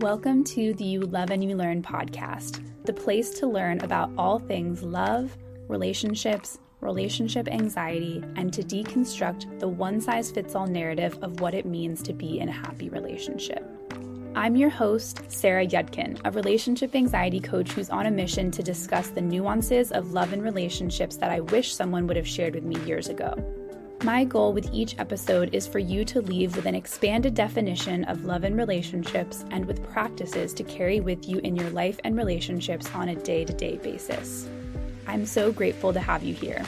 Welcome to the You Love and You Learn podcast, the place to learn about all things love, relationships, relationship anxiety, and to deconstruct the one size fits all narrative of what it means to be in a happy relationship. I'm your host, Sarah Yudkin, a relationship anxiety coach who's on a mission to discuss the nuances of love and relationships that I wish someone would have shared with me years ago. My goal with each episode is for you to leave with an expanded definition of love and relationships and with practices to carry with you in your life and relationships on a day to day basis. I'm so grateful to have you here.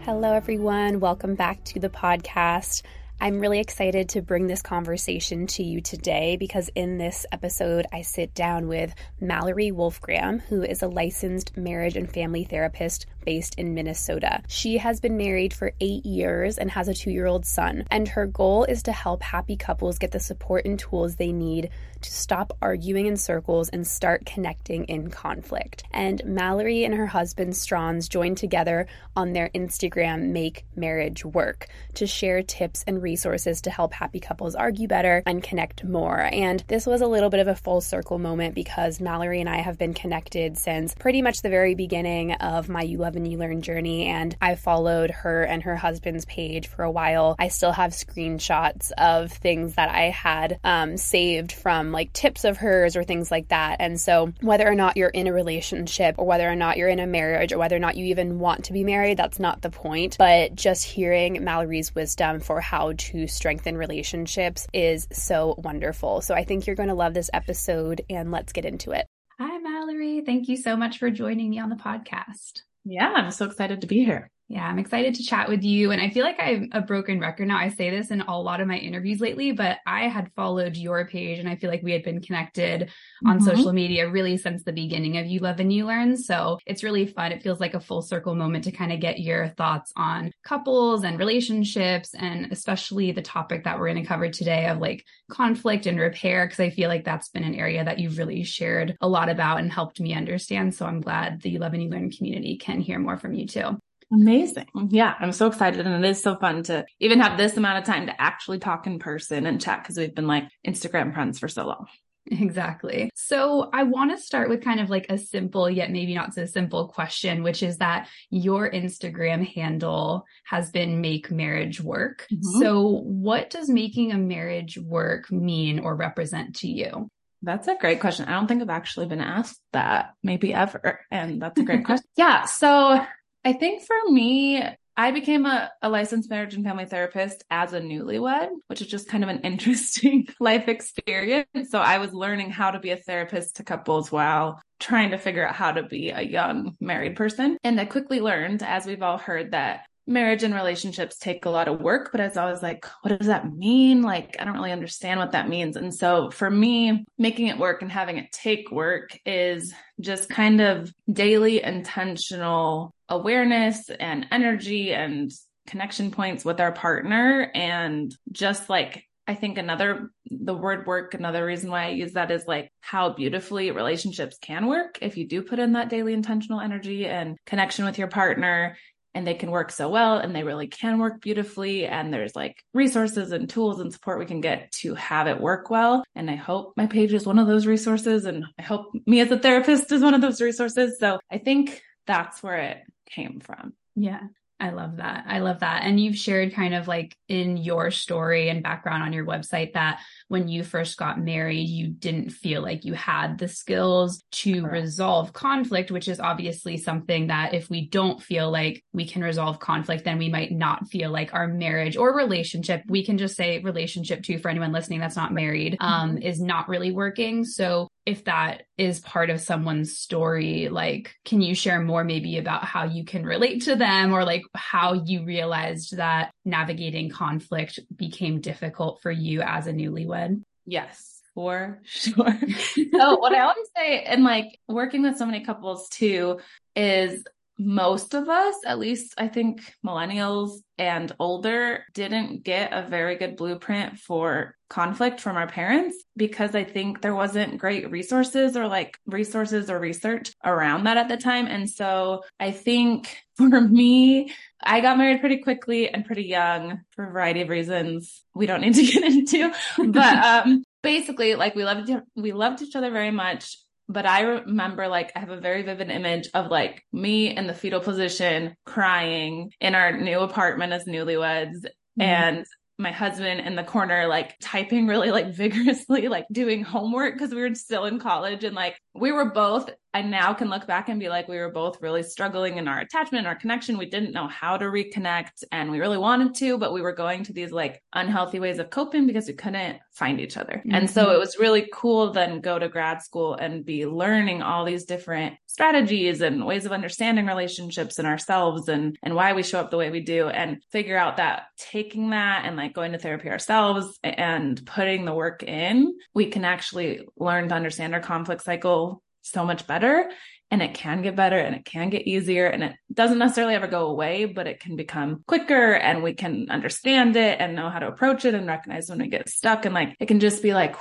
Hello, everyone. Welcome back to the podcast. I'm really excited to bring this conversation to you today because in this episode, I sit down with Mallory Wolfgramm, who is a licensed marriage and family therapist based in Minnesota. She has been married for eight years and has a two year old son, and her goal is to help happy couples get the support and tools they need to stop arguing in circles and start connecting in conflict. And Mallory and her husband Strons joined together on their Instagram Make Marriage Work to share tips and resources to help happy couples argue better and connect more. And this was a little bit of a full circle moment because Mallory and I have been connected since pretty much the very beginning of my You Love and You Learn journey. And I followed her and her husband's page for a while. I still have screenshots of things that I had um, saved from like tips of hers or things like that. And so, whether or not you're in a relationship or whether or not you're in a marriage or whether or not you even want to be married, that's not the point. But just hearing Mallory's wisdom for how to strengthen relationships is so wonderful. So, I think you're going to love this episode, and let's get into it. Hi, Mallory. Thank you so much for joining me on the podcast. Yeah, I'm so excited to be here. Yeah, I'm excited to chat with you. And I feel like I'm a broken record now. I say this in a lot of my interviews lately, but I had followed your page and I feel like we had been connected mm-hmm. on social media really since the beginning of You Love and You Learn. So it's really fun. It feels like a full circle moment to kind of get your thoughts on couples and relationships and especially the topic that we're going to cover today of like conflict and repair. Cause I feel like that's been an area that you've really shared a lot about and helped me understand. So I'm glad the You Love and You Learn community can hear more from you too. Amazing. Yeah, I'm so excited. And it is so fun to even have this amount of time to actually talk in person and chat because we've been like Instagram friends for so long. Exactly. So I want to start with kind of like a simple, yet maybe not so simple question, which is that your Instagram handle has been make marriage work. Mm-hmm. So what does making a marriage work mean or represent to you? That's a great question. I don't think I've actually been asked that maybe ever. And that's a great question. Yeah. So I think for me, I became a, a, licensed marriage and family therapist as a newlywed, which is just kind of an interesting life experience. So I was learning how to be a therapist to couples while trying to figure out how to be a young married person. And I quickly learned, as we've all heard, that marriage and relationships take a lot of work, but I was always like, what does that mean? Like, I don't really understand what that means. And so for me, making it work and having it take work is just kind of daily intentional awareness and energy and connection points with our partner and just like I think another, the word work, another reason why I use that is like how beautifully relationships can work if you do put in that daily intentional energy and connection with your partner and they can work so well and they really can work beautifully. And there's like resources and tools and support we can get to have it work well. And I hope my page is one of those resources. And I hope me as a therapist is one of those resources. So I think that's where it came from. Yeah. I love that. I love that. And you've shared kind of like in your story and background on your website that when you first got married, you didn't feel like you had the skills to Correct. resolve conflict, which is obviously something that if we don't feel like we can resolve conflict, then we might not feel like our marriage or relationship, we can just say relationship too for anyone listening that's not married, um, mm-hmm. is not really working. So if that is part of someone's story, like, can you share more maybe about how you can relate to them or like how you realized that navigating conflict became difficult for you as a newlywed? Yes, for sure. so what I always say, and like working with so many couples too, is most of us, at least I think millennials and older, didn't get a very good blueprint for conflict from our parents because I think there wasn't great resources or like resources or research around that at the time. And so I think for me, I got married pretty quickly and pretty young for a variety of reasons we don't need to get into. But um, basically like we loved we loved each other very much but I remember like I have a very vivid image of like me in the fetal position crying in our new apartment as newlyweds mm-hmm. and my husband in the corner like typing really like vigorously like doing homework because we were still in college and like we were both I now can look back and be like, we were both really struggling in our attachment, our connection. We didn't know how to reconnect and we really wanted to, but we were going to these like unhealthy ways of coping because we couldn't find each other. Mm-hmm. And so it was really cool then go to grad school and be learning all these different strategies and ways of understanding relationships and ourselves and, and why we show up the way we do and figure out that taking that and like going to therapy ourselves and putting the work in, we can actually learn to understand our conflict cycle so much better and it can get better and it can get easier and it doesn't necessarily ever go away, but it can become quicker and we can understand it and know how to approach it and recognize when we get stuck. And like, it can just be like,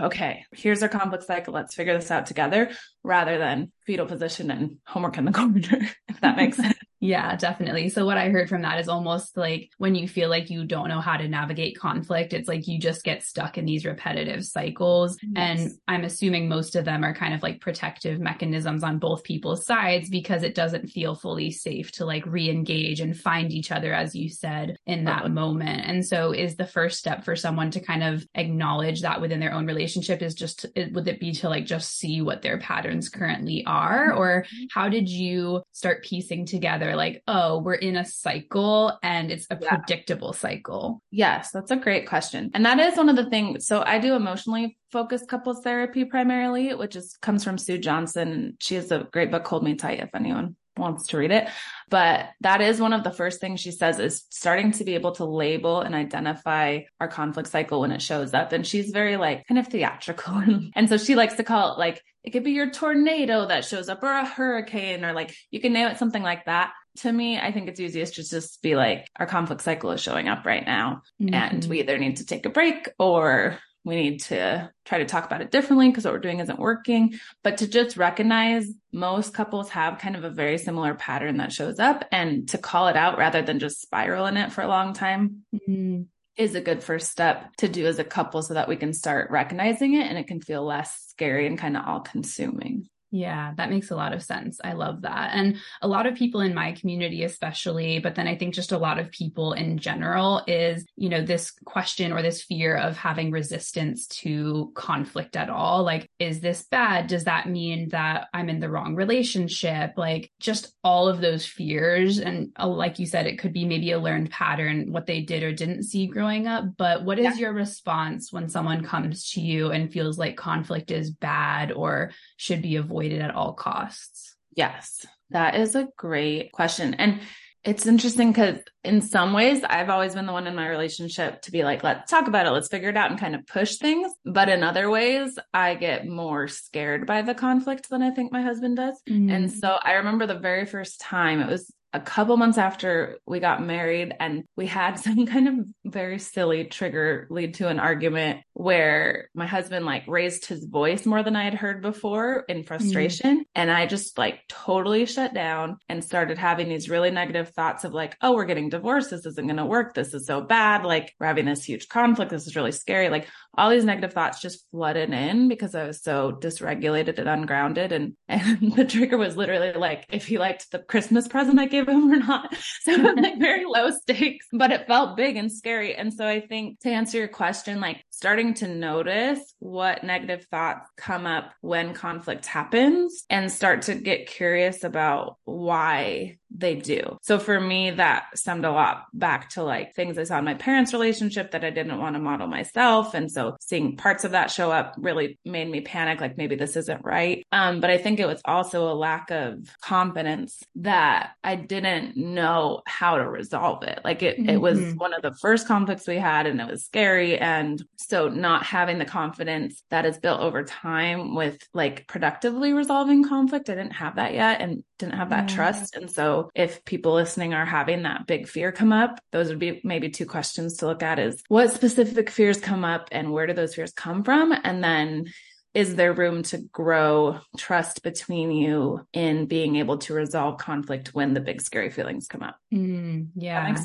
okay, here's our conflict cycle. Let's figure this out together rather than fetal position and homework in the corner, if that makes sense. Yeah, definitely. So what I heard from that is almost like when you feel like you don't know how to navigate conflict, it's like you just get stuck in these repetitive cycles. Yes. And I'm assuming most of them are kind of like protective mechanisms on both people's sides because it doesn't feel fully safe to like re-engage and find each other, as you said, in that uh-huh. moment. And so is the first step for someone to kind of acknowledge that within their own relationship is just, would it be to like just see what their patterns currently are? Or mm-hmm. how did you start piecing together together like oh we're in a cycle and it's a yeah. predictable cycle yes that's a great question and that is one of the things so i do emotionally focused couples therapy primarily which is comes from sue johnson she has a great book hold me tight if anyone wants to read it. But that is one of the first things she says is starting to be able to label and identify our conflict cycle when it shows up. And she's very like kind of theatrical. and so she likes to call it like, it could be your tornado that shows up or a hurricane or like you can name it something like that. To me, I think it's easiest to just be like, our conflict cycle is showing up right now. Mm-hmm. And we either need to take a break or we need to try to talk about it differently because what we're doing isn't working. But to just recognize most couples have kind of a very similar pattern that shows up and to call it out rather than just spiral in it for a long time. Mm-hmm. Is a good first step to do as a couple so that we can start recognizing it and it can feel less scary and kind of all consuming. Yeah, that makes a lot of sense. I love that. And a lot of people in my community, especially, but then I think just a lot of people in general is, you know, this question or this fear of having resistance to conflict at all. Like, is this bad? Does that mean that I'm in the wrong relationship? Like, just all of those fears. And uh, like you said, it could be maybe a learned pattern, what they did or didn't see growing up. But what is yeah. your response when someone comes to you and feels like conflict is bad or should be avoided? at all costs? Yes, that is a great question. And it's interesting because in some ways, I've always been the one in my relationship to be like, let's talk about it, let's figure it out and kind of push things. But in other ways, I get more scared by the conflict than I think my husband does. Mm. And so I remember the very first time it was a couple months after we got married and we had some kind of very silly trigger lead to an argument where my husband like raised his voice more than I had heard before in frustration. Mm. And I just like totally shut down and started having these really negative thoughts of like, oh, we're getting divorced. This isn't going to work. This is so bad. Like we're having this huge conflict. This is really scary. Like all these negative thoughts just flooded in because I was so dysregulated and ungrounded. And, and the trigger was literally like, if he liked the Christmas present I gave him or not. So like very low stakes, but it felt big and scary. And so I think to answer your question, like starting to notice what negative thoughts come up when conflict happens and start to get curious about why they do. So for me, that stemmed a lot back to like things I saw in my parents' relationship that I didn't want to model myself. And so seeing parts of that show up really made me panic, like maybe this isn't right. Um, but I think it was also a lack of confidence that I didn't know how to resolve it. Like it, mm-hmm. it was mm-hmm. one of the first conflicts we had and it was scary. And so not having the confidence that is built over time with like productively resolving conflict, I didn't have that yet and didn't have that yeah. trust. And so if people listening are having that big fear come up, those would be maybe two questions to look at is what specific fears come up and where do those fears come from? And then is there room to grow trust between you in being able to resolve conflict when the big scary feelings come up? Mm, yeah.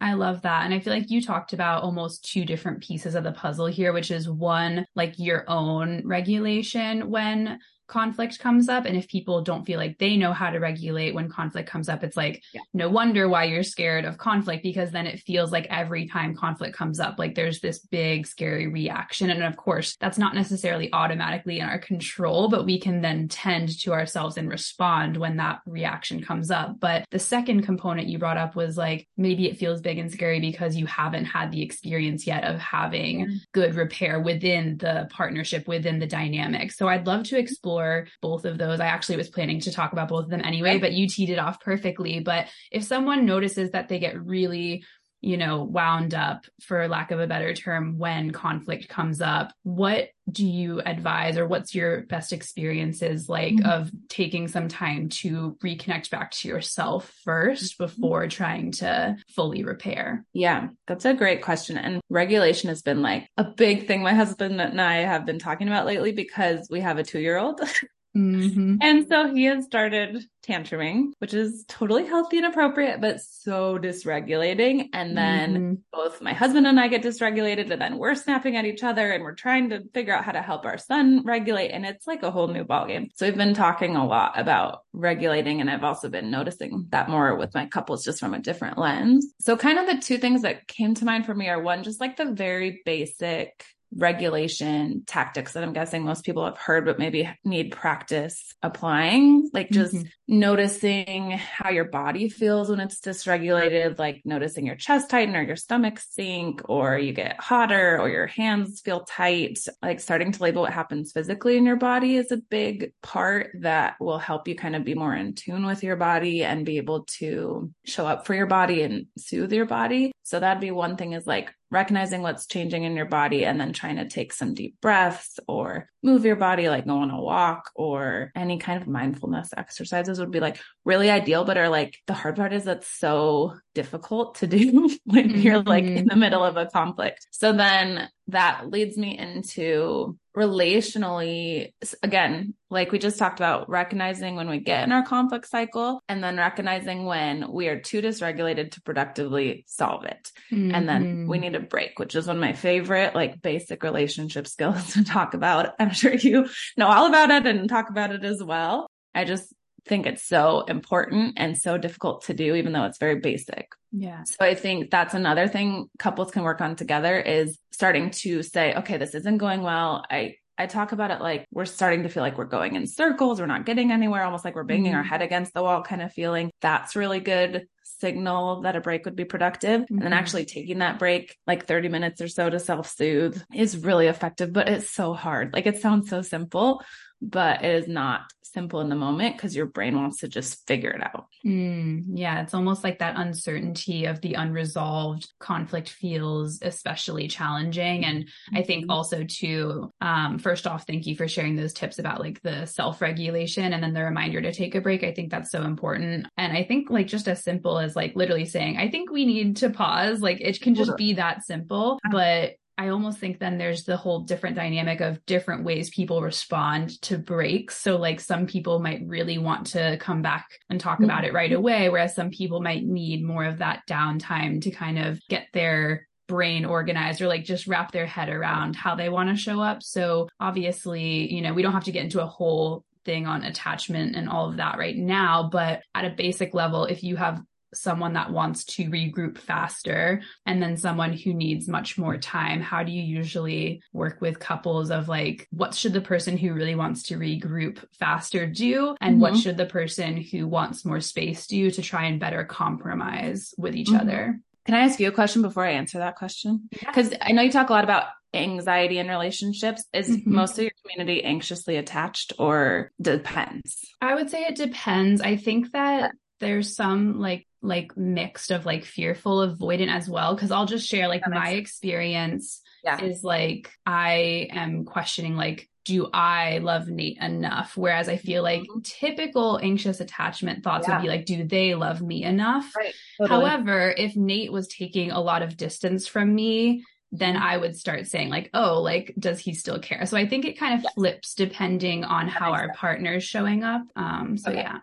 I love that. And I feel like you talked about almost two different pieces of the puzzle here, which is one, like your own regulation when conflict comes up and if people don't feel like they know how to regulate when conflict comes up it's like yeah. no wonder why you're scared of conflict because then it feels like every time conflict comes up like there's this big scary reaction. And of course that's not necessarily automatically in our control but we can then tend to ourselves and respond when that reaction comes up. But the second component you brought up was like maybe it feels big and scary because you haven't had the experience yet of having mm-hmm. good repair within the partnership within the dynamic. So I'd love to mm-hmm. explore both of those. I actually was planning to talk about both of them anyway, but you teed it off perfectly. But if someone notices that they get really you know, wound up, for lack of a better term, when conflict comes up. What do you advise, or what's your best experiences like mm-hmm. of taking some time to reconnect back to yourself first mm-hmm. before trying to fully repair? Yeah, that's a great question. And regulation has been like a big thing my husband and I have been talking about lately because we have a two year old. Mm-hmm. And so he has started tantruming, which is totally healthy and appropriate, but so dysregulating. And then mm-hmm. both my husband and I get dysregulated, and then we're snapping at each other and we're trying to figure out how to help our son regulate. And it's like a whole new ballgame. So we've been talking a lot about regulating, and I've also been noticing that more with my couples just from a different lens. So, kind of the two things that came to mind for me are one, just like the very basic regulation tactics that I'm guessing most people have heard, but maybe need practice applying, like just mm-hmm. noticing how your body feels when it's dysregulated, like noticing your chest tighten or your stomach sink, or you get hotter or your hands feel tight. Like starting to label what happens physically in your body is a big part that will help you kind of be more in tune with your body and be able to show up for your body and soothe your body. So that'd be one thing is like recognizing what's changing in your body and then trying to take some deep breaths or move your body, like go on a walk or any kind of mindfulness exercises would be like really ideal, but are like the hard part is that's so difficult to do when mm-hmm. you're like in the middle of a conflict. So then that leads me into relationally, again, like we just talked about, recognizing when we get in our conflict cycle and then recognizing when we are too dysregulated to productively solve it. Mm-hmm. And then we mm-hmm. need a break, which is one of my favorite, like basic relationship skills to talk about. I'm sure you know all about it and talk about it as well. I just think it's so important and so difficult to do, even though it's very basic. Yeah. So I think that's another thing couples can work on together is starting to say, okay, this isn't going well. I, I talk about it like we're starting to feel like we're going in circles. We're not getting anywhere, almost like we're banging mm-hmm. our head against the wall kind of feeling. That's really good signal that a break would be productive. Mm-hmm. And then mm-hmm. actually taking that break, like 30 minutes or so to self soothe is really effective, but it's so hard. Like it sounds so simple, but it is not simple in the moment because your brain wants to just figure it out. Mm, yeah, it's almost like that uncertainty of the unresolved conflict feels especially challenging. And I think mm-hmm. also too, um, first off, thank you for sharing those tips about like the self regulation and then the reminder to take a break. I think that's so important. And I think like just as simple as like literally saying, I think we need to pause, like it can just be that simple. But I almost think then there's the whole different dynamic of different ways people respond to breaks. So, like, some people might really want to come back and talk about it right mm-hmm. away, whereas some people might need more of that downtime to kind of get their brain organized or like just wrap their head around how they want to show up. So, obviously, you know, we don't have to get into a whole thing on attachment and all of that right now. But at a basic level, if you have someone that wants to regroup faster and then someone who needs much more time how do you usually work with couples of like what should the person who really wants to regroup faster do and mm-hmm. what should the person who wants more space do to try and better compromise with each mm-hmm. other can I ask you a question before I answer that question? Because yeah. I know you talk a lot about anxiety in relationships. Is mm-hmm. most of your community anxiously attached or depends? I would say it depends. I think that there's some like like mixed of like fearful avoidant as well because i'll just share like my experience yeah. is like i am questioning like do I love Nate enough? Whereas I feel like mm-hmm. typical anxious attachment thoughts yeah. would be like, do they love me enough? Right. Totally. However, if Nate was taking a lot of distance from me, then. I would start saying like, oh, like, does he still care? So I think it kind of yes. flips depending on how our partner is showing up. Um, so okay. yeah.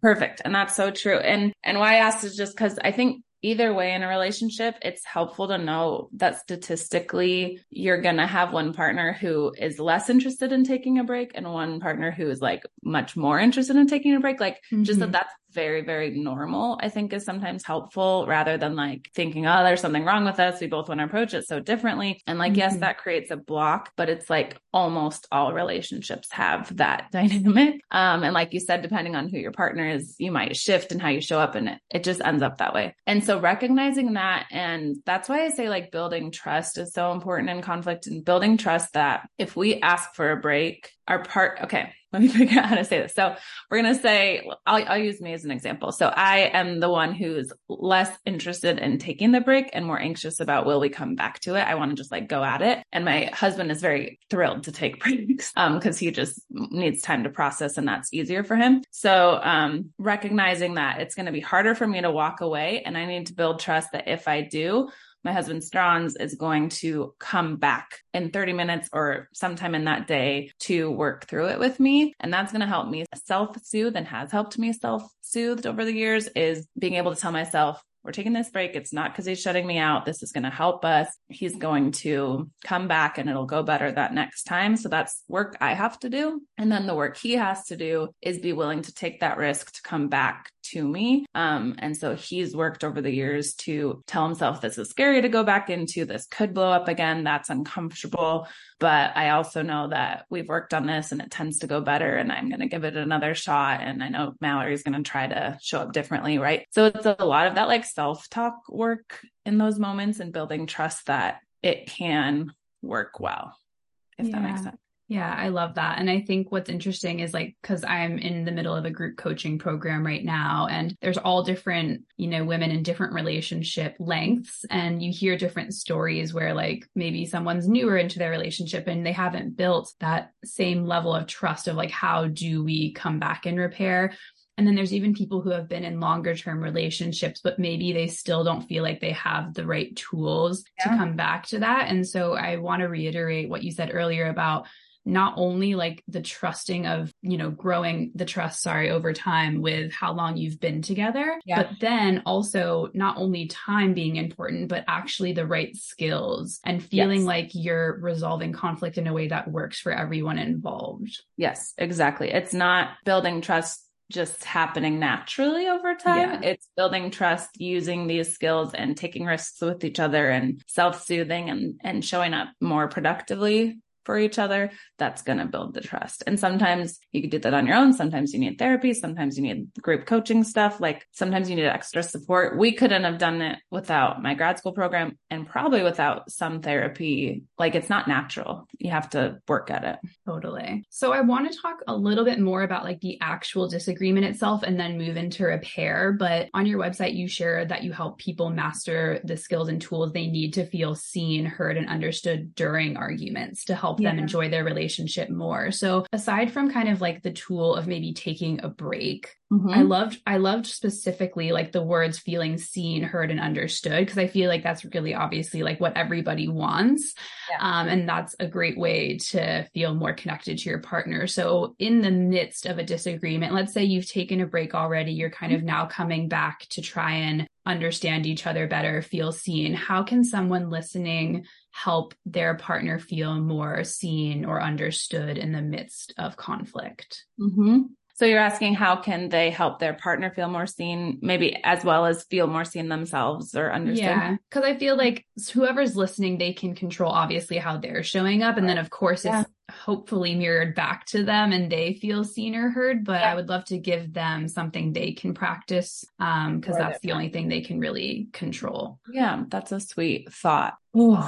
Perfect. And that's so true. And and why I asked is just because I think either way in a relationship, it's helpful to know that statistically you're going to have one partner who is less interested in taking a break and one partner who is like much more interested in taking a break. Like mm-hmm. just that mm-hmm. that's very, very normal, I think is sometimes helpful rather than like thinking, oh, there's something wrong with us. We both want to approach it so differently. And like, mm-hmm. yes, that creates a block, but it's like almost all relationships have that dynamic. Um, and like you said, depending on who your partner is, you might shift in how you show up and it, it just ends up that way. And so recognizing that, and that's why I say like building trust is so important in conflict and building trust that if we ask for a break, our part, okay, let me figure out how to say this. So we're going to say, I'll, I'll, use me as an example. So I am the one who's less interested in taking the break and more anxious about, will we come back to it? I want to just like go at it. And my husband is very thrilled to take breaks, um, cause he just needs time to process and that's easier for him. So, um, recognizing that it's going to be harder for me to walk away and I need to build trust that if I do, my husband Strons is going to come back in 30 minutes or sometime in that day to work through it with me. And that's going to help me self soothe and has helped me self soothed over the years is being able to tell myself, we're taking this break. It's not because he's shutting me out. This is going to help us. He's going to come back and it'll go better that next time. So that's work I have to do. And then the work he has to do is be willing to take that risk to come back to me. Um, and so he's worked over the years to tell himself this is scary to go back into. This could blow up again. That's uncomfortable. But I also know that we've worked on this and it tends to go better and I'm going to give it another shot. And I know Mallory's going to try to show up differently. Right. So it's a lot of that like self talk work in those moments and building trust that it can work well, if yeah. that makes sense. Yeah, I love that. And I think what's interesting is like, cause I'm in the middle of a group coaching program right now, and there's all different, you know, women in different relationship lengths. And you hear different stories where like maybe someone's newer into their relationship and they haven't built that same level of trust of like, how do we come back and repair? And then there's even people who have been in longer term relationships, but maybe they still don't feel like they have the right tools yeah. to come back to that. And so I want to reiterate what you said earlier about not only like the trusting of, you know, growing the trust, sorry, over time with how long you've been together, yeah. but then also not only time being important, but actually the right skills and feeling yes. like you're resolving conflict in a way that works for everyone involved. Yes, exactly. It's not building trust just happening naturally over time. Yeah. It's building trust using these skills and taking risks with each other and self-soothing and, and showing up more productively for each other, that's going to build the trust. And sometimes you can do that on your own. Sometimes you need therapy. Sometimes you need group coaching stuff. Like sometimes you need extra support. We couldn't have done it without my grad school program and probably without some therapy. Like it's not natural. You have to work at it. Totally. So I want to talk a little bit more about like the actual disagreement itself and then move into repair. But on your website, you share that you help people master the skills and tools they need to feel seen, heard, and understood during arguments to help help yeah. them enjoy their relationship more. So aside from kind of like the tool of maybe taking a break, mm-hmm. I loved I loved specifically like the words feeling seen, heard, and understood because I feel like that's really obviously like what everybody wants. Yeah. Um, and that's a great way to feel more connected to your partner. So in the midst of a disagreement, let's say you've taken a break already, you're kind mm-hmm. of now coming back to try and understand each other better, feel seen. How can someone listening help their partner feel more seen or understood in the midst of conflict. Mm-hmm. So you're asking how can they help their partner feel more seen, maybe as well as feel more seen themselves or understood? Yeah, because I feel like whoever's listening, they can control obviously how they're showing up, and then of course yeah. it's hopefully mirrored back to them and they feel seen or heard. But yeah. I would love to give them something they can practice because um, that's the only thing they can really control. Yeah, that's a sweet thought. Ooh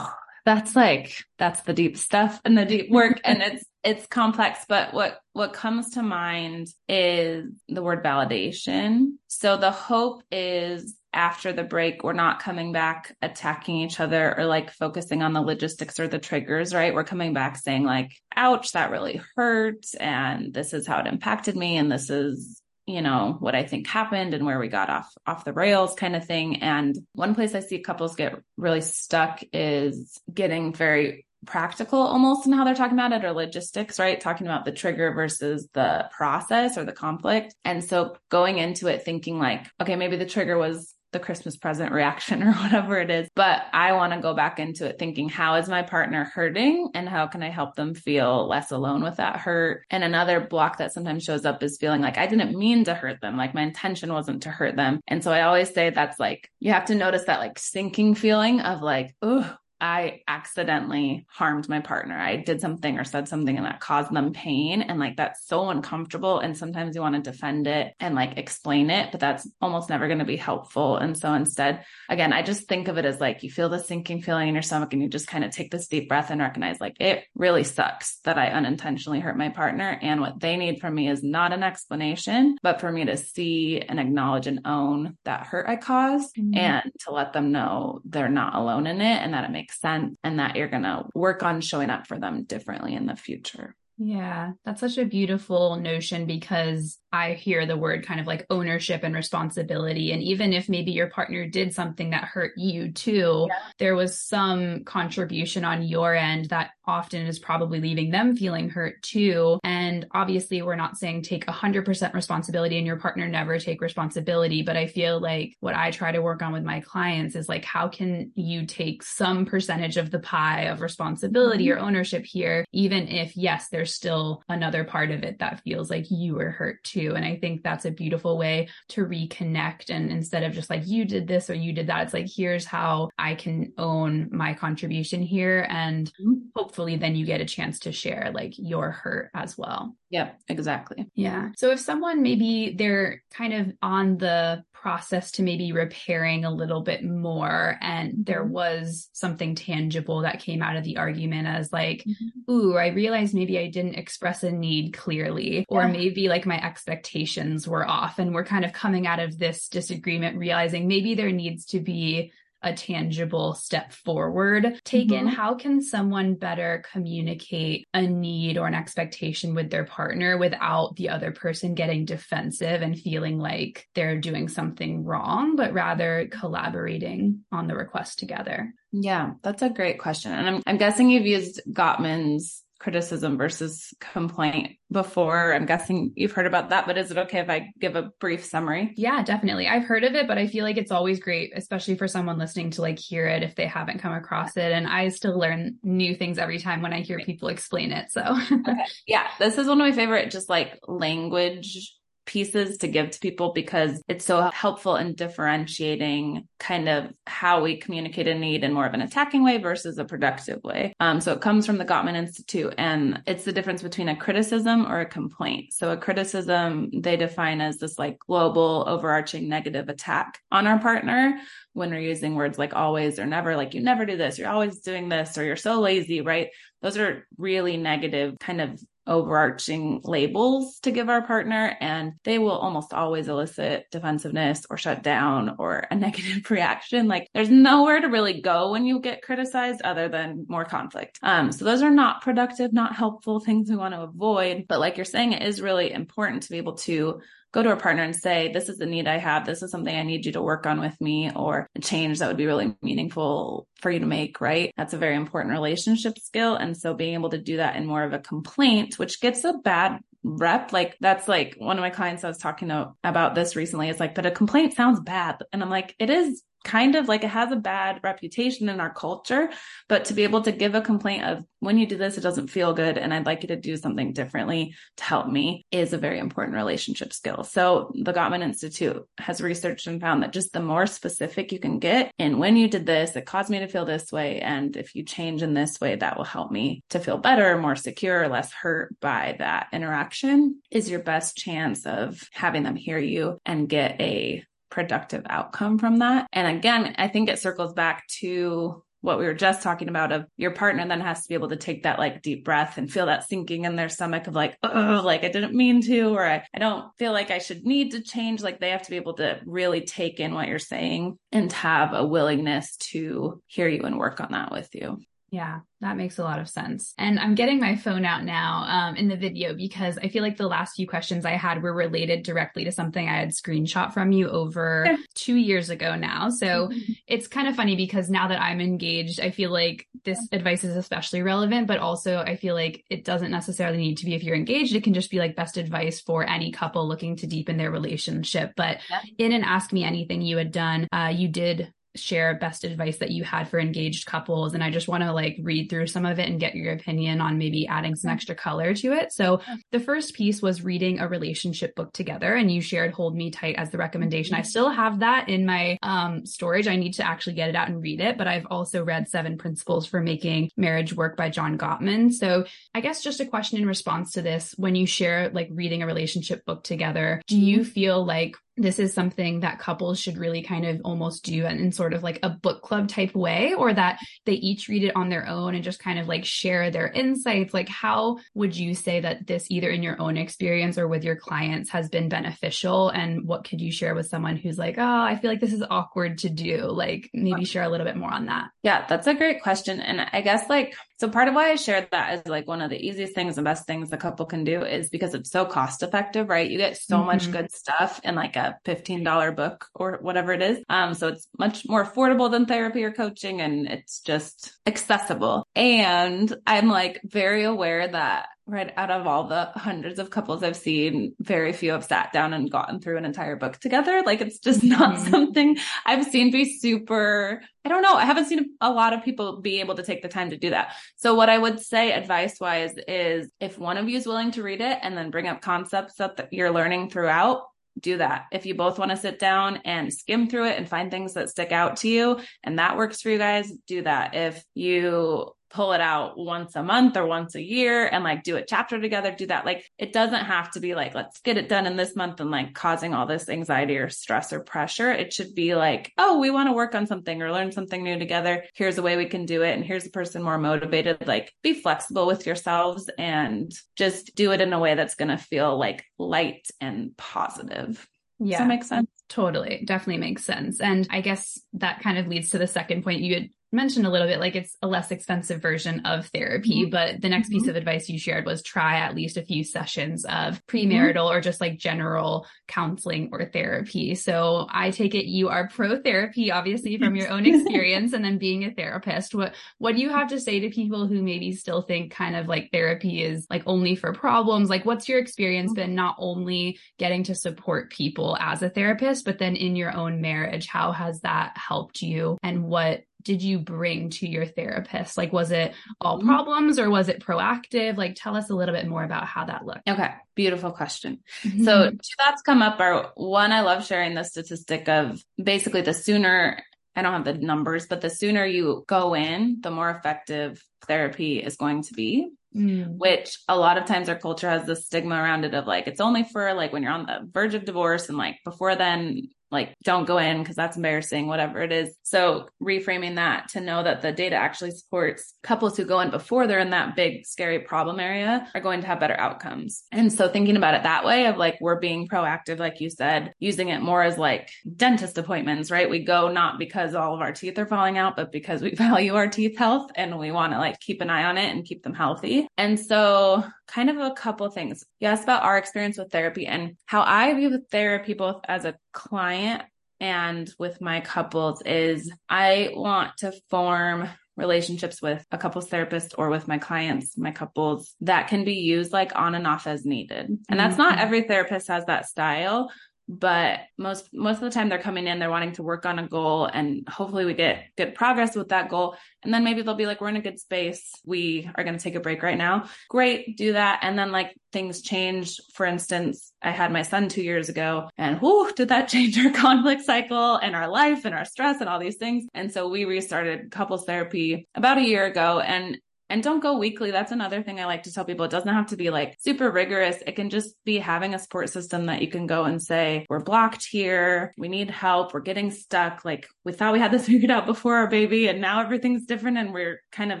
that's like that's the deep stuff and the deep work and it's it's complex but what what comes to mind is the word validation. So the hope is after the break we're not coming back attacking each other or like focusing on the logistics or the triggers right? We're coming back saying like ouch that really hurt and this is how it impacted me and this is you know what i think happened and where we got off off the rails kind of thing. And one place i see couples get really stuck is getting very practical almost in how they're talking about it or logistics right talking about the trigger versus the process or the conflict and so going into it thinking like okay maybe the trigger was the Christmas present reaction or whatever it is. But I want to go back into it thinking, how is my partner hurting and how can I help them feel less alone with that hurt? And another block that sometimes shows up is feeling like I didn't mean to hurt them. Like my intention wasn't to hurt them. And so I always say that's like, you have to notice that like sinking feeling of like, oh, I accidentally harmed my partner. I did something or said something and that caused them pain. And like that's so uncomfortable. And sometimes you want to defend it and like explain it, but that's almost never going to be helpful. And so instead, again, I just think of it as like you feel the sinking feeling in your stomach and you just kind of take this deep breath and recognize like it really sucks that I unintentionally hurt my partner. And what they need from me is not an explanation, but for me to see and acknowledge and own that hurt I caused mm-hmm. and to let them know they're not alone in it and that it makes sense and that you're going to work on showing up for them differently in the future. Yeah, that's such a beautiful notion because I hear the word kind of like ownership and responsibility. And even if maybe your partner did something that hurt you too, yeah. there was some contribution on your end that often is probably leaving them feeling hurt too. And obviously, we're not saying take 100% responsibility and your partner never take responsibility. But I feel like what I try to work on with my clients is like, how can you take some percentage of the pie of responsibility mm-hmm. or ownership here, even if, yes, there's still another part of it that feels like you were hurt too too. And I think that's a beautiful way to reconnect. And instead of just like, you did this or you did that, it's like, here's how I can own my contribution here. And mm-hmm. hopefully then you get a chance to share like your hurt as well. Yep, exactly. Yeah. So if someone maybe they're kind of on the process to maybe repairing a little bit more and there mm-hmm. was something tangible that came out of the argument as like, mm-hmm. ooh, I realized maybe I didn't express a need clearly, or maybe like my expectations were off and we're kind of coming out of this disagreement realizing maybe there needs to be a tangible step forward taken, mm-hmm. how can someone better communicate a need or an expectation with their partner without the other person getting defensive and feeling like they're doing something wrong, but rather collaborating on the request together? Yeah, that's a great question. And I'm, I'm guessing you've used Gottman's criticism versus complaint before. I'm guessing you've heard about that, but is it okay if I give a brief summary? Yeah, definitely. I've heard of it, but I feel like it's always great, especially for someone listening to like hear it if they haven't come across it. And I still learn new things every time when I hear people explain it. So, okay. yeah, this is one of my favorite just like language pieces to give to people because it's so helpful in differentiating kind of how we communicate a need in more of an attacking way versus a productive way. Um, so it comes from the Gottman Institute and it's the difference between a criticism or a complaint. So a criticism they define as this like global overarching negative attack on our partner when we're using words like always or never, like you never do this, you're always doing this, or you're so lazy, right? Those are really negative kind of overarching labels to give our partner, and they will almost always elicit defensiveness or shut down or a negative reaction. Like there's nowhere to really go when you get criticized other than more conflict. Um, so those are not productive, not helpful things we want to avoid. But like you're saying, it is really important to be able to go to a partner and say, this is the need I have. This is something I need you to work on with me or a change that would be really meaningful for you to make, right? That's a very important relationship skill. And so being able to do that in more of a complaint, which gets a bad rep like that's like one of my clients i was talking to about this recently is like but a complaint sounds bad and i'm like it is kind of like it has a bad reputation in our culture, but to be able to give a complaint of when you do this, it doesn't feel good. And I'd like you to do something differently to help me is a very important relationship skill. So the Gottman Institute has researched and found that just the more specific you can get and when you did this, it caused me to feel this way. And if you change in this way, that will help me to feel better, more secure, less hurt by that interaction is your best chance of having them hear you and get a productive outcome from that. And again, I think it circles back to what we were just talking about of your partner then has to be able to take that like deep breath and feel that sinking in their stomach of like, oh, like I didn't mean to, or I, I don't feel like I should need to change. Like they have to be able to really take in what you're saying and have a willingness to hear you and work on that with you. Yeah, that makes a lot of sense. And I'm getting my phone out now um, in the video because I feel like the last few questions I had were related directly to something I had screenshot from you over two years ago now. So mm-hmm. it's kind of funny because now that I'm engaged, I feel like this advice is especially relevant, but also I feel like it doesn't necessarily need to be if you're engaged. It can just be like best advice for any couple looking to deepen their relationship. But in an Ask Me Anything you had done, uh, you did share best advice that you had for engaged couples. And I just want to like read through some of it and get your opinion on maybe adding some extra color to it. So the first piece was reading a relationship book together and you shared Hold Me Tight as the recommendation. I mm-hmm. still have that in my um, storage. I need to actually get it out and read it, but I've also read Seven Principles for Making Marriage Work by John Gottman. So I guess just a question in response to this, when you share like reading a relationship book together, do you mm-hmm. feel like this is something that couples should really kind of almost do in sort of like a book club type way or that they each read it on their own and just kind of like share their insights. Like how would you say that this either in your own experience or with your clients has been beneficial? And what could you share with someone who's like oh i feel like this is awkward to do like maybe share a little bit more on that? Yeah that's a great question. And i guess like so part of why I shared that is like one of the easiest things and best things a couple can do is because it's so cost effective, right? You get so mm-hmm. much good stuff in like a $15 book or whatever it is. Um, so it's much more affordable than therapy or coaching and it's just accessible. And I'm like very aware that right out of all the hundreds of couples I've seen, very few have sat down and gotten through an entire book together. Like it's just not mm-hmm. something I've seen be super, I don't know. I haven't seen a lot of people be able to take the time to do that. So what I would say advice wise is if one of you is willing to read it and then bring up concepts that you're learning throughout, do that. If you both want to sit down and skim through it and find things that stick out to you and that works for you guys, do that. If you pull it out once a month or once a year and like do a chapter together, do that. Like it doesn't have to be like, let's get it done in this month and like causing all this anxiety or stress or pressure. It should be like, oh, we want to work on something or learn something new together. Here's a way we can do it. And here's a person more motivated. Like be flexible with yourselves and just do it in a way that's going to feel like light and positive. Yeah. Does that make sense? Totally. Definitely makes sense. And I guess that kind of leads to the second point you had mentioned a little bit like it's a less expensive version of therapy mm-hmm. but the next mm-hmm. piece of advice you shared was try at least a few sessions of premarital mm-hmm. or just like general counseling or therapy so i take it you are pro therapy obviously from your own experience and then being a therapist what what do you have to say to people who maybe still think kind of like therapy is like only for problems like what's your experience mm-hmm. been not only getting to support people as a therapist but then in your own marriage how has that helped you and what did you bring to your therapist? Like, was it all mm-hmm. problems or was it proactive? Like, tell us a little bit more about how that looked. Okay. Beautiful question. Mm-hmm. So, two thoughts come up are one, I love sharing the statistic of basically the sooner I don't have the numbers, but the sooner you go in, the more effective therapy is going to be. Mm. Which a lot of times our culture has this stigma around it of like, it's only for like when you're on the verge of divorce and like before then like don't go in because that's embarrassing, whatever it is. So reframing that to know that the data actually supports couples who go in before they're in that big, scary problem area are going to have better outcomes. And so thinking about it that way of like, we're being proactive, like you said, using it more as like dentist appointments, right? We go not because all of our teeth are falling out, but because we value our teeth health and we want to like keep an eye on it and keep them healthy. And so kind of a couple things. You asked about our experience with therapy and how I view therapy both as a client and with my couples is I want to form relationships with a couples therapist or with my clients, my couples that can be used like on and off as needed. And that's not mm-hmm. every therapist has that style, but most most of the time they're coming in they're wanting to work on a goal and hopefully we get good progress with that goal. And then maybe they'll be like we're in a good space. We are going to take a break right now. Great do that. And then like things change. For instance i had my son 2 years ago and whoo did that change our conflict cycle and our life and our stress and all these things. And so we restarted couples therapy about a year ago. And and don't go weekly. That's another thing I like to tell people. It doesn't have to be like super rigorous. It can just be having a support system that you can go and say, we're blocked here. We need help. We're getting stuck. Like we thought we had this figured out before our baby and now everything's different and we're kind of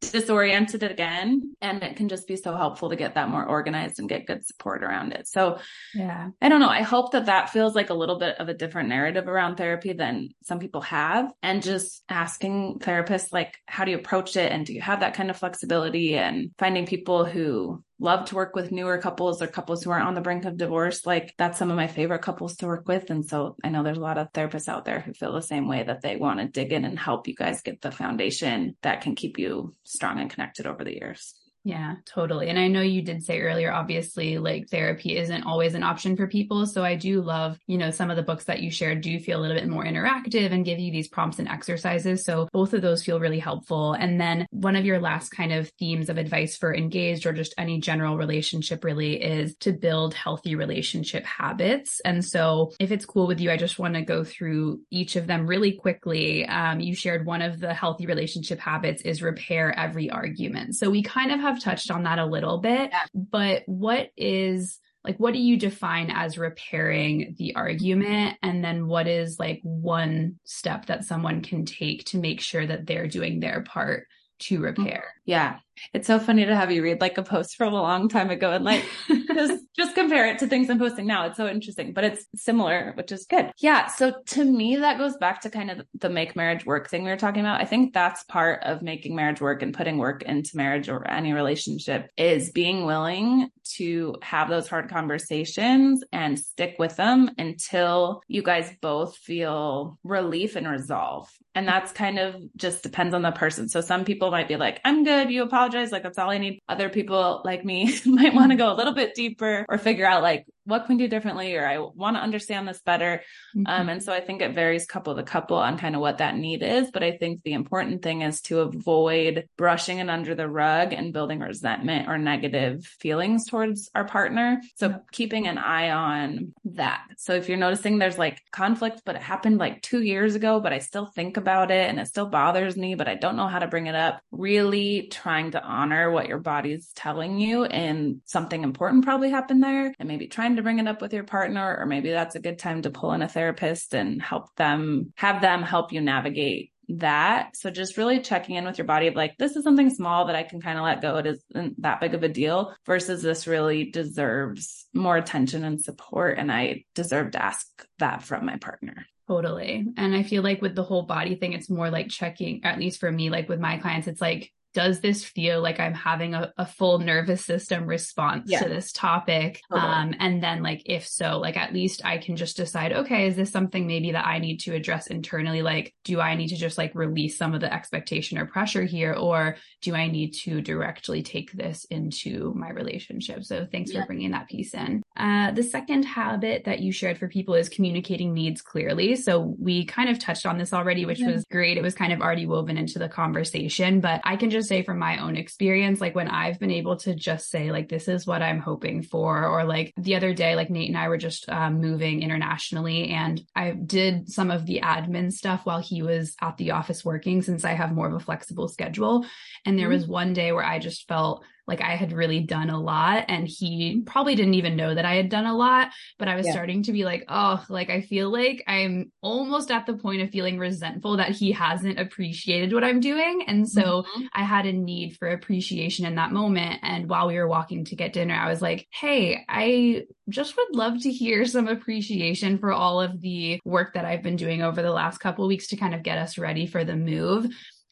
disoriented again. And it can just be so helpful to get that more organized and get good support around it. So yeah, I don't know. I hope that that feels like a little bit of a different narrative around therapy than some people have. And just asking therapists, like, how do you approach it? And do you have that kind of flexibility and finding people who love to work with newer couples or couples who are on the brink of divorce. Like that's some of my favorite couples to work with. And so I know there's a lot of therapists out there who feel the same way that they want to dig in and help you guys get the foundation that can keep you strong and connected over the years. Yeah, totally. And I know you did say earlier, obviously, like therapy isn't always an option for people. So I do love, you know, some of the books that you shared do feel a little bit more interactive and give you these prompts and exercises. So both of those feel really helpful. And then one of your last kind of themes of advice for engaged or just any general relationship really is to build healthy relationship habits. And so if it's cool with you, I just want to go through each of them really quickly. Um, you shared one of the healthy relationship habits is repair every argument. So we kind of have have touched on that a little bit, yeah. but what is like what do you define as repairing the argument and then what is like one step that someone can take to make sure that they're doing their part to repair yeah it's so funny to have you read like a post from a long time ago and like just just compare it to things I'm posting now. It's so interesting, but it's similar, which is good. Yeah. So to me, that goes back to kind of the make marriage work thing we were talking about. I think that's part of making marriage work and putting work into marriage or any relationship is being willing to have those hard conversations and stick with them until you guys both feel relief and resolve. And that's kind of just depends on the person. So some people might be like, I'm good. You apologize. Like that's all I need. Other people like me might want to mm-hmm. go a little bit deeper or figure out like what can we do differently or I want to understand this better. Um, mm-hmm. Um, and so I think it varies couple to couple on kind of what that need is. But I think the important thing is to avoid brushing it under the rug and building resentment or negative feelings towards our partner. So yeah. keeping an eye on that. So if you're noticing there's like conflict, but it happened like two years ago, but I still think about it and it still bothers me, but I don't know how to bring it up, really trying to honor what your body's telling you and something important probably happened there and maybe trying time to bring it up with your partner, or maybe that's a good time to pull in a therapist and help them have them help you navigate that. So just really checking in with your body of like, this is something small that I can kind of let go. It isn't that big of a deal versus this really deserves more attention and support. And I deserve to ask that from my partner. Totally. And I feel like with the whole body thing, it's more like checking, at least for me, like with my clients, it's like, does this feel like I'm having a, a full nervous system response yeah. to this topic? Totally. Um, and then like, if so, like at least I can just decide, okay, is this something maybe that I need to address internally? Like, do I need to just like release some of the expectation or pressure here? Or do I need to directly take this into my relationship? So thanks yeah. for bringing that piece in. Uh, the second habit that you shared for people is communicating needs clearly. So we kind of touched on this already, which yeah. was great. It was kind of already woven into the conversation, but I can just say from my own experience, like when I've been able to just say, like, this is what I'm hoping for, or like the other day, like Nate and I were just um, moving internationally and I did some of the admin stuff while he was at the office working since I have more of a flexible schedule. And there mm-hmm. was one day where I just felt like I had really done a lot and he probably didn't even know that I had done a lot, but I was yeah. starting to be like, oh, like I feel like I'm almost at the point of feeling resentful that he hasn't appreciated what I'm doing. And so mm-hmm. I had a need for appreciation in that moment. And while we were walking to get dinner, I was like, hey, I just would love to hear some appreciation for all of the work that I've been doing over the last couple weeks to kind of get us ready for the move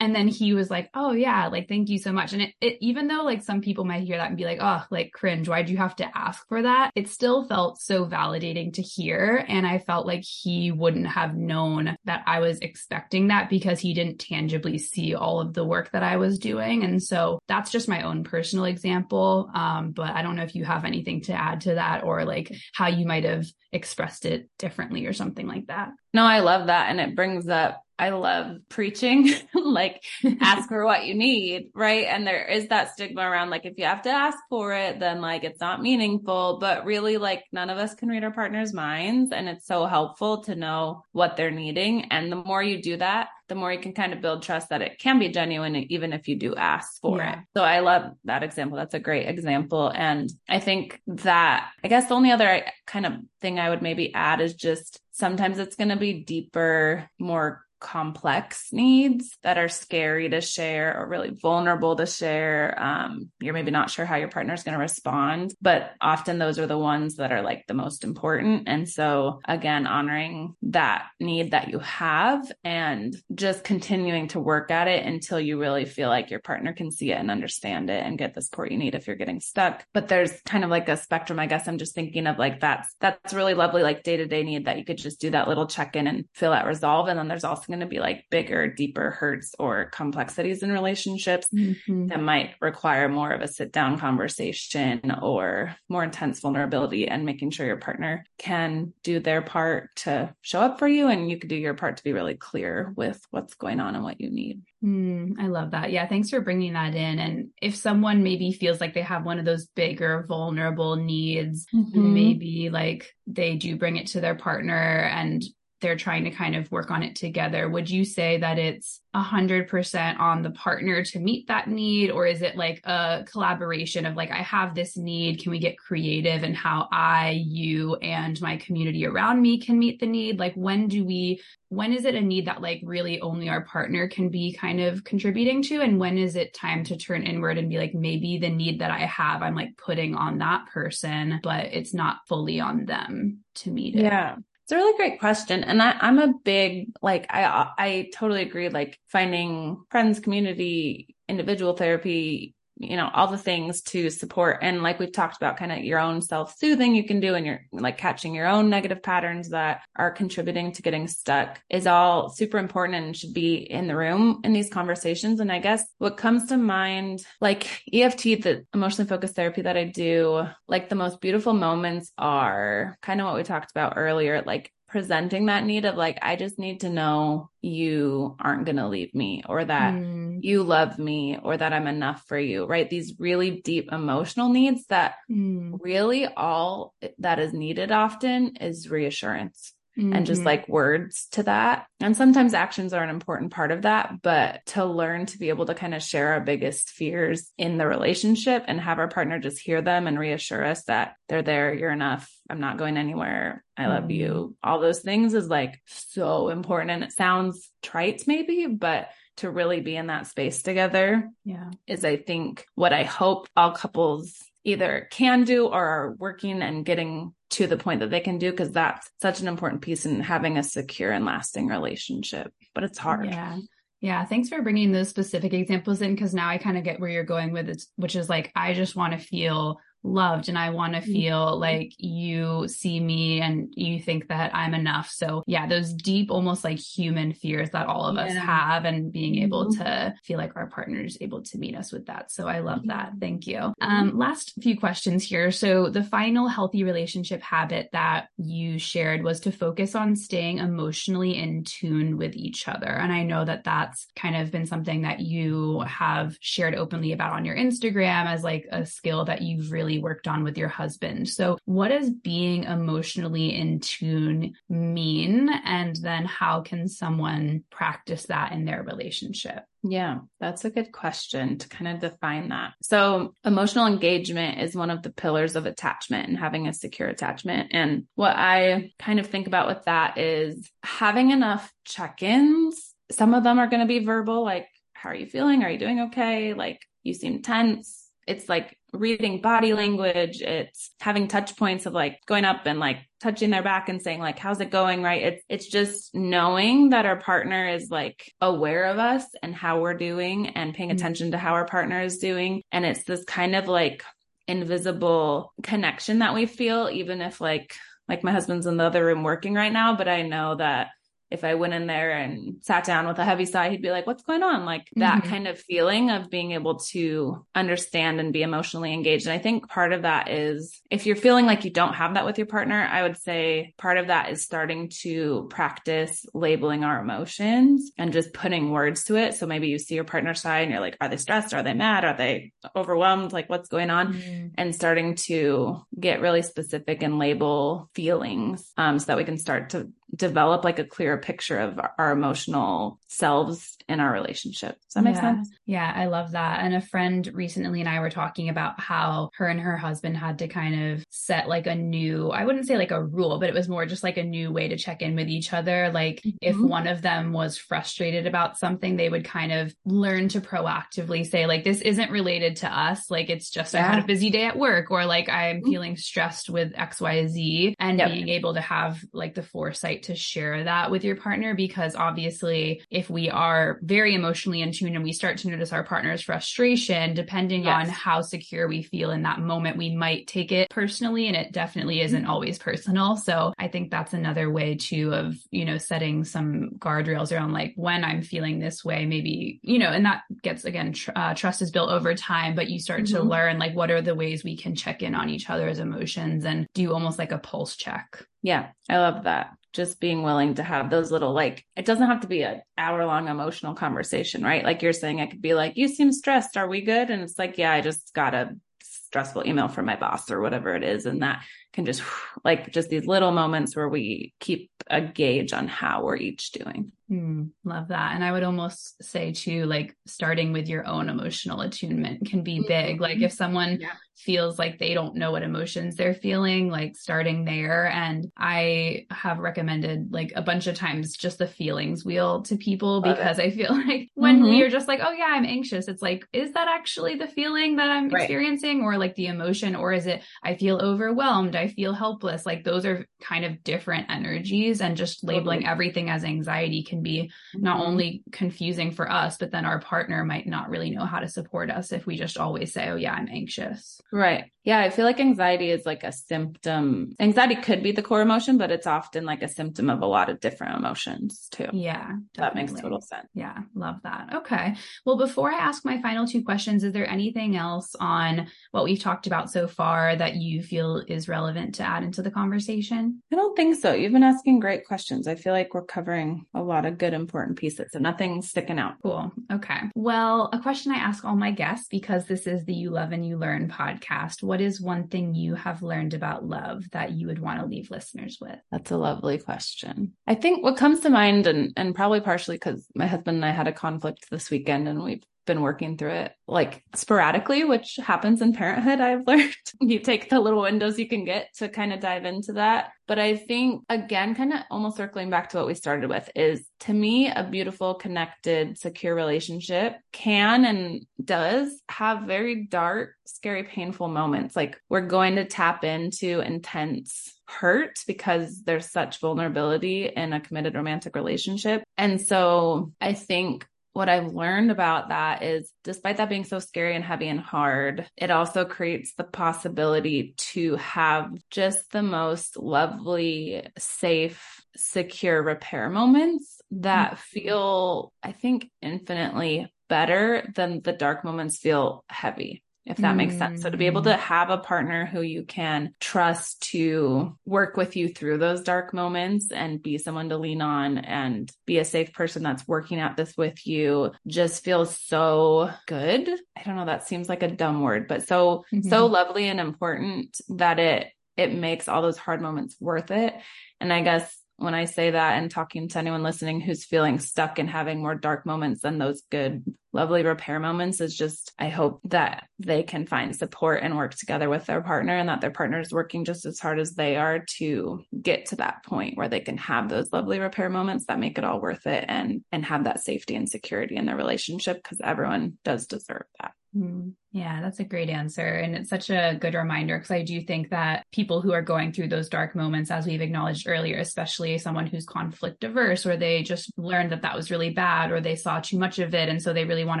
and then he was like oh yeah like thank you so much. And it, it, even though like some people might hear that and be like oh like cringe. Why'd you have to ask for that? It still felt so validating to hear. And i felt like he wouldn't have known that i was expecting that because he didn't tangibly see all of the work that i was doing. And so that's just my own personal example. Um, but i don't know if you have anything to add to that or like how you might have expressed it differently or something like that. No i love that. And it brings up I love preaching, like ask for what you need, right? And there is that stigma around like if you have to ask for it, then like it's not meaningful, but really like none of us can read our partner's minds and it's so helpful to know what they're needing. And the more you do that, the more you can kind of build trust that it can be genuine even if you do ask for yeah. it. So I love that example. That's a great example. And I think that I guess the only other kind of thing I would maybe add is just sometimes it's going to be deeper, more complex needs that are scary to share or really vulnerable to share. Um, you're maybe not sure how your partner is going to respond, but often those are the ones that are like the most important. And so, again, honoring that need that you have and just continuing to work at it until you really feel like your partner can see it and understand it and get the support you need if you're getting stuck. But there's kind of like a spectrum. I guess I'm just thinking of like that's that's really lovely, like day to day need that you could just do that little check in and feel that resolve. And then there's also going to be like bigger, deeper hurts or complexities in relationships mm-hmm. that might require more of a sit down conversation or more intense vulnerability and making sure your partner can do their part to show up for you and you can do your part to be really clear with what's going on and what you need. Mm, I love that. Yeah, thanks for bringing that in. And if someone maybe feels like they have one of those bigger, vulnerable needs, mm-hmm. maybe like they do bring it to their partner and they're trying to kind of work on it together. Would you say that it's a hundred percent on the partner to meet that need? Or is it like a collaboration of like, I have this need. Can we get creative and how I, you, and my community around me can meet the need? Like, when do we, when is it a need that like really only our partner can be kind of contributing to? And when is it time to turn inward and be like, maybe the need that I have, I'm like putting on that person, but it's not fully on them to meet it? Yeah. It's a really great question. And I, I'm a big, like, I, I totally agree. Like finding friends, community, individual therapy, you know, all the things to support. And like we've talked about, kind of your own self soothing you can do and you're like catching your own negative patterns that are contributing to getting stuck is all super important and should be in the room in these conversations. And I guess what comes to mind, like EFT, the emotionally focused therapy that I do, like the most beautiful moments are kind of what we talked about earlier, like presenting that need of like, I just need to know you aren't going to leave me or that mm. you love me or that I'm enough for you, right? These really deep emotional needs that mm. really all that is needed often is reassurance. Mm-hmm. and just mm-hmm. like words to that. And sometimes actions are an important part of that, but to learn to be able to kind of share our biggest fears in the relationship and have our partner just hear them and reassure us that they're there, you're enough, I'm not going anywhere, I love mm-hmm. you. All those things is like so important. And it sounds trite maybe, but to really be in that space together yeah is i think what i hope all couples either can do or are working and getting to the point that they can do because that's such an important piece in having a secure and lasting relationship but it's hard. Yeah. Yeah thanks for bringing those specific examples in because now i kind of get where you're going with it which is like i just want to feel loved and I want to feel mm-hmm. like you see me and you think that I'm enough. So yeah, those deep, almost like human fears that all of yeah. us have and being mm-hmm. able to feel like our partner is able to meet us with that. So I love mm-hmm. that. Thank you. Um, last few questions here. So the final healthy relationship habit that you shared was to focus on staying emotionally in tune with each other. And I know that that's kind of been something that you have shared openly about on your Instagram as like a skill that you've really worked on with your husband. So, what does being emotionally in tune mean? And then, how can someone practice that in their relationship? Yeah, that's a good question to kind of define that. So, emotional engagement is one of the pillars of attachment and having a secure attachment. And what I kind of think about with that is having enough check ins. Some of them are going to be verbal, like, how are you feeling? Are you doing okay? Like, you seem tense. It's like reading body language. It's having touch points of like going up and like touching their back and saying like, how's it going? Right. It's, it's just knowing that our partner is like aware of us and how we're doing and paying mm-hmm. attention to how our partner is doing. And it's this kind of like invisible connection that we feel, even if like, like my husband's in the other room working right now, but I know that if I went in there and sat down with a heavy sigh, he'd be like, What's going on? Like that mm-hmm. kind of feeling of being able to understand and be emotionally engaged. And I think part of that is if you're feeling like you don't have that with your partner, I would say part of that is starting to practice labeling our emotions and just putting words to it. So maybe you see your partner sigh and you're like, Are they stressed? Are they mad? Are they overwhelmed? Like what's going on? Mm-hmm. And starting to get really specific and label feelings um, so that we can start to develop like a clearer picture of our emotional selves in our relationship. Does that make yeah. sense? Yeah, I love that. And a friend recently and I were talking about how her and her husband had to kind of set like a new, I wouldn't say like a rule, but it was more just like a new way to check in with each other. Like mm-hmm. if one of them was frustrated about something, they would kind of learn to proactively say, like, this isn't related to us. Like it's just yeah. I had a busy day at work or like I'm mm-hmm. feeling stressed with XYZ and yep. being able to have like the foresight to share that with your partner because obviously if we are very emotionally in tune and we start to notice our partner's frustration, depending yes. on how secure we feel in that moment, we might take it personally and it definitely isn't mm-hmm. always personal. So I think that's another way too of, you know, setting some guardrails around like when I'm feeling this way, maybe, you know, and that gets again, tr- uh, trust is built over time, but you start mm-hmm. to learn like what are the ways we can check in on each other's emotions and do almost like a pulse check. Yeah, I love that just being willing to have those little like it doesn't have to be an hour long emotional conversation right? Like you're saying i could be like you seem stressed. Are we good? And it's like yeah i just got a stressful email from my boss or whatever it is and that can just like just these little moments where we keep a gauge on how we're each doing Mm, love that. And I would almost say too, like starting with your own emotional attunement can be big. Mm-hmm. Like if someone yeah. feels like they don't know what emotions they're feeling, like starting there. And I have recommended like a bunch of times just the feelings wheel to people Love because it. I feel like when mm-hmm. you're just like, oh yeah, I'm anxious, it's like, is that actually the feeling that I'm right. experiencing or like the emotion? Or is it, I feel overwhelmed, I feel helpless? Like those are kind of different energies and just labeling totally. everything as anxiety can can be not mm-hmm. only confusing for us, but then our partner might not really know how to support us if we just always say, Oh, yeah, I'm anxious. Right. Yeah. I feel like anxiety is like a symptom. Anxiety could be the core emotion, but it's often like a symptom of a lot of different emotions too. Yeah. Definitely. That makes total sense. Yeah. Love that. Okay. Well, before I ask my final two questions, is there anything else on what we've talked about so far that you feel is relevant to add into the conversation? I don't think so. You've been asking great questions. I feel like we're covering a lot of good, important pieces. So nothing sticking out. Cool. Okay. Well, a question I ask all my guests because this is the You Love and You Learn podcast. What is one thing you have learned about love that you would want to leave listeners with? That's a lovely question. I think what comes to mind, and, and probably partially because my husband and I had a conflict this weekend and we've been working through it like sporadically, which happens in parenthood. I've learned you take the little windows you can get to kind of dive into that. But I think again, kind of almost circling back to what we started with is to me, a beautiful, connected, secure relationship can and does have very dark, scary, painful moments. Like we're going to tap into intense hurt because there's such vulnerability in a committed romantic relationship. And so I think what I've learned about that is despite that being so scary and heavy and hard, it also creates the possibility to have just the most lovely, safe, secure repair moments that mm-hmm. feel, I think, infinitely better than the dark moments feel heavy if that mm. makes sense. So to be able to mm. have a partner who you can trust to work with you through those dark moments and be someone to lean on and be a safe person that's working at this with you just feels so good. I don't know, that seems like a dumb word, but so mm-hmm. so lovely and important that it it makes all those hard moments worth it. And I guess when I say that and talking to anyone listening who's feeling stuck and having more dark moments than those good, lovely repair moments is just, I hope that they can find support and work together with their partner and that their partner is working just as hard as they are to get to that point where they can have those lovely repair moments that make it all worth it and, and have that safety and security in their relationship because everyone does deserve that. Mm, yeah, that's a great answer. And it's such a good reminder because I do think that people who are going through those dark moments, as we've acknowledged earlier, especially someone who's conflict averse or they just learned that that was really bad or they saw too much of it and so they really want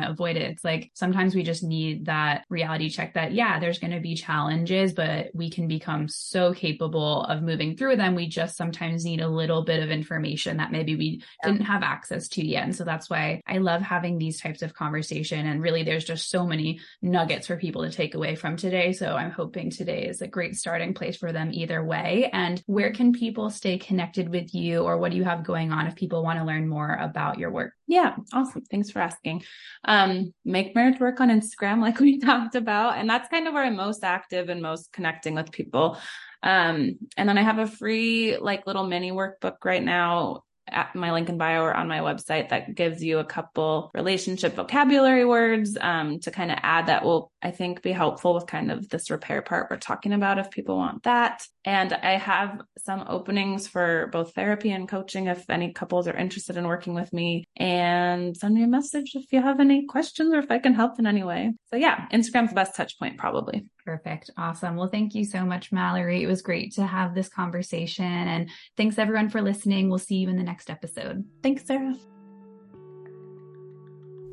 to avoid it. It's like sometimes we just need that reality check that, yeah, there's going to be challenges, but we can become so capable of moving through them. We just sometimes need a little bit of information that maybe we yeah. didn't have access to yet. And so that's why I love having these types of conversation. And really, there's just so many nuggets for people to take away from today. So I'm hoping today is a great starting place for them either way. And where can people stay connected with you or what do you have going on if people want to learn more about your work? Yeah, awesome. Thanks for asking. Um, make marriage work on Instagram, like we talked about. And that's kind of where I'm most active and most connecting with people. Um, and then I have a free like little mini workbook right now at my link in bio or on my website that gives you a couple relationship vocabulary words um, to kind of add that will, I think, be helpful with kind of this repair part we're talking about if people want that. And I have some openings for both therapy and coaching if any couples are interested in working with me. And send me a message if you have any questions or if I can help in any way. So, yeah, Instagram's the best touch point, probably. Perfect. Awesome. Well, thank you so much, Mallory. It was great to have this conversation. And thanks everyone for listening. We'll see you in the next episode. Thanks, Sarah.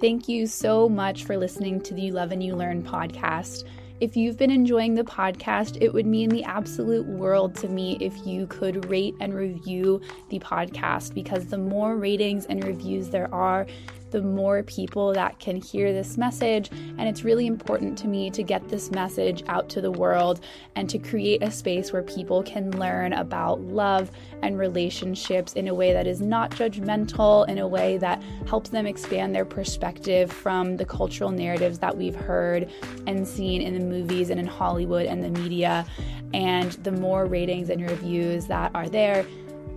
Thank you so much for listening to the You Love and You Learn podcast. If you've been enjoying the podcast, it would mean the absolute world to me if you could rate and review the podcast because the more ratings and reviews there are, the more people that can hear this message. And it's really important to me to get this message out to the world and to create a space where people can learn about love and relationships in a way that is not judgmental, in a way that helps them expand their perspective from the cultural narratives that we've heard and seen in the movies and in Hollywood and the media. And the more ratings and reviews that are there,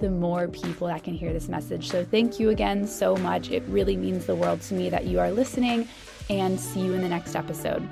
the more people that can hear this message. So, thank you again so much. It really means the world to me that you are listening, and see you in the next episode.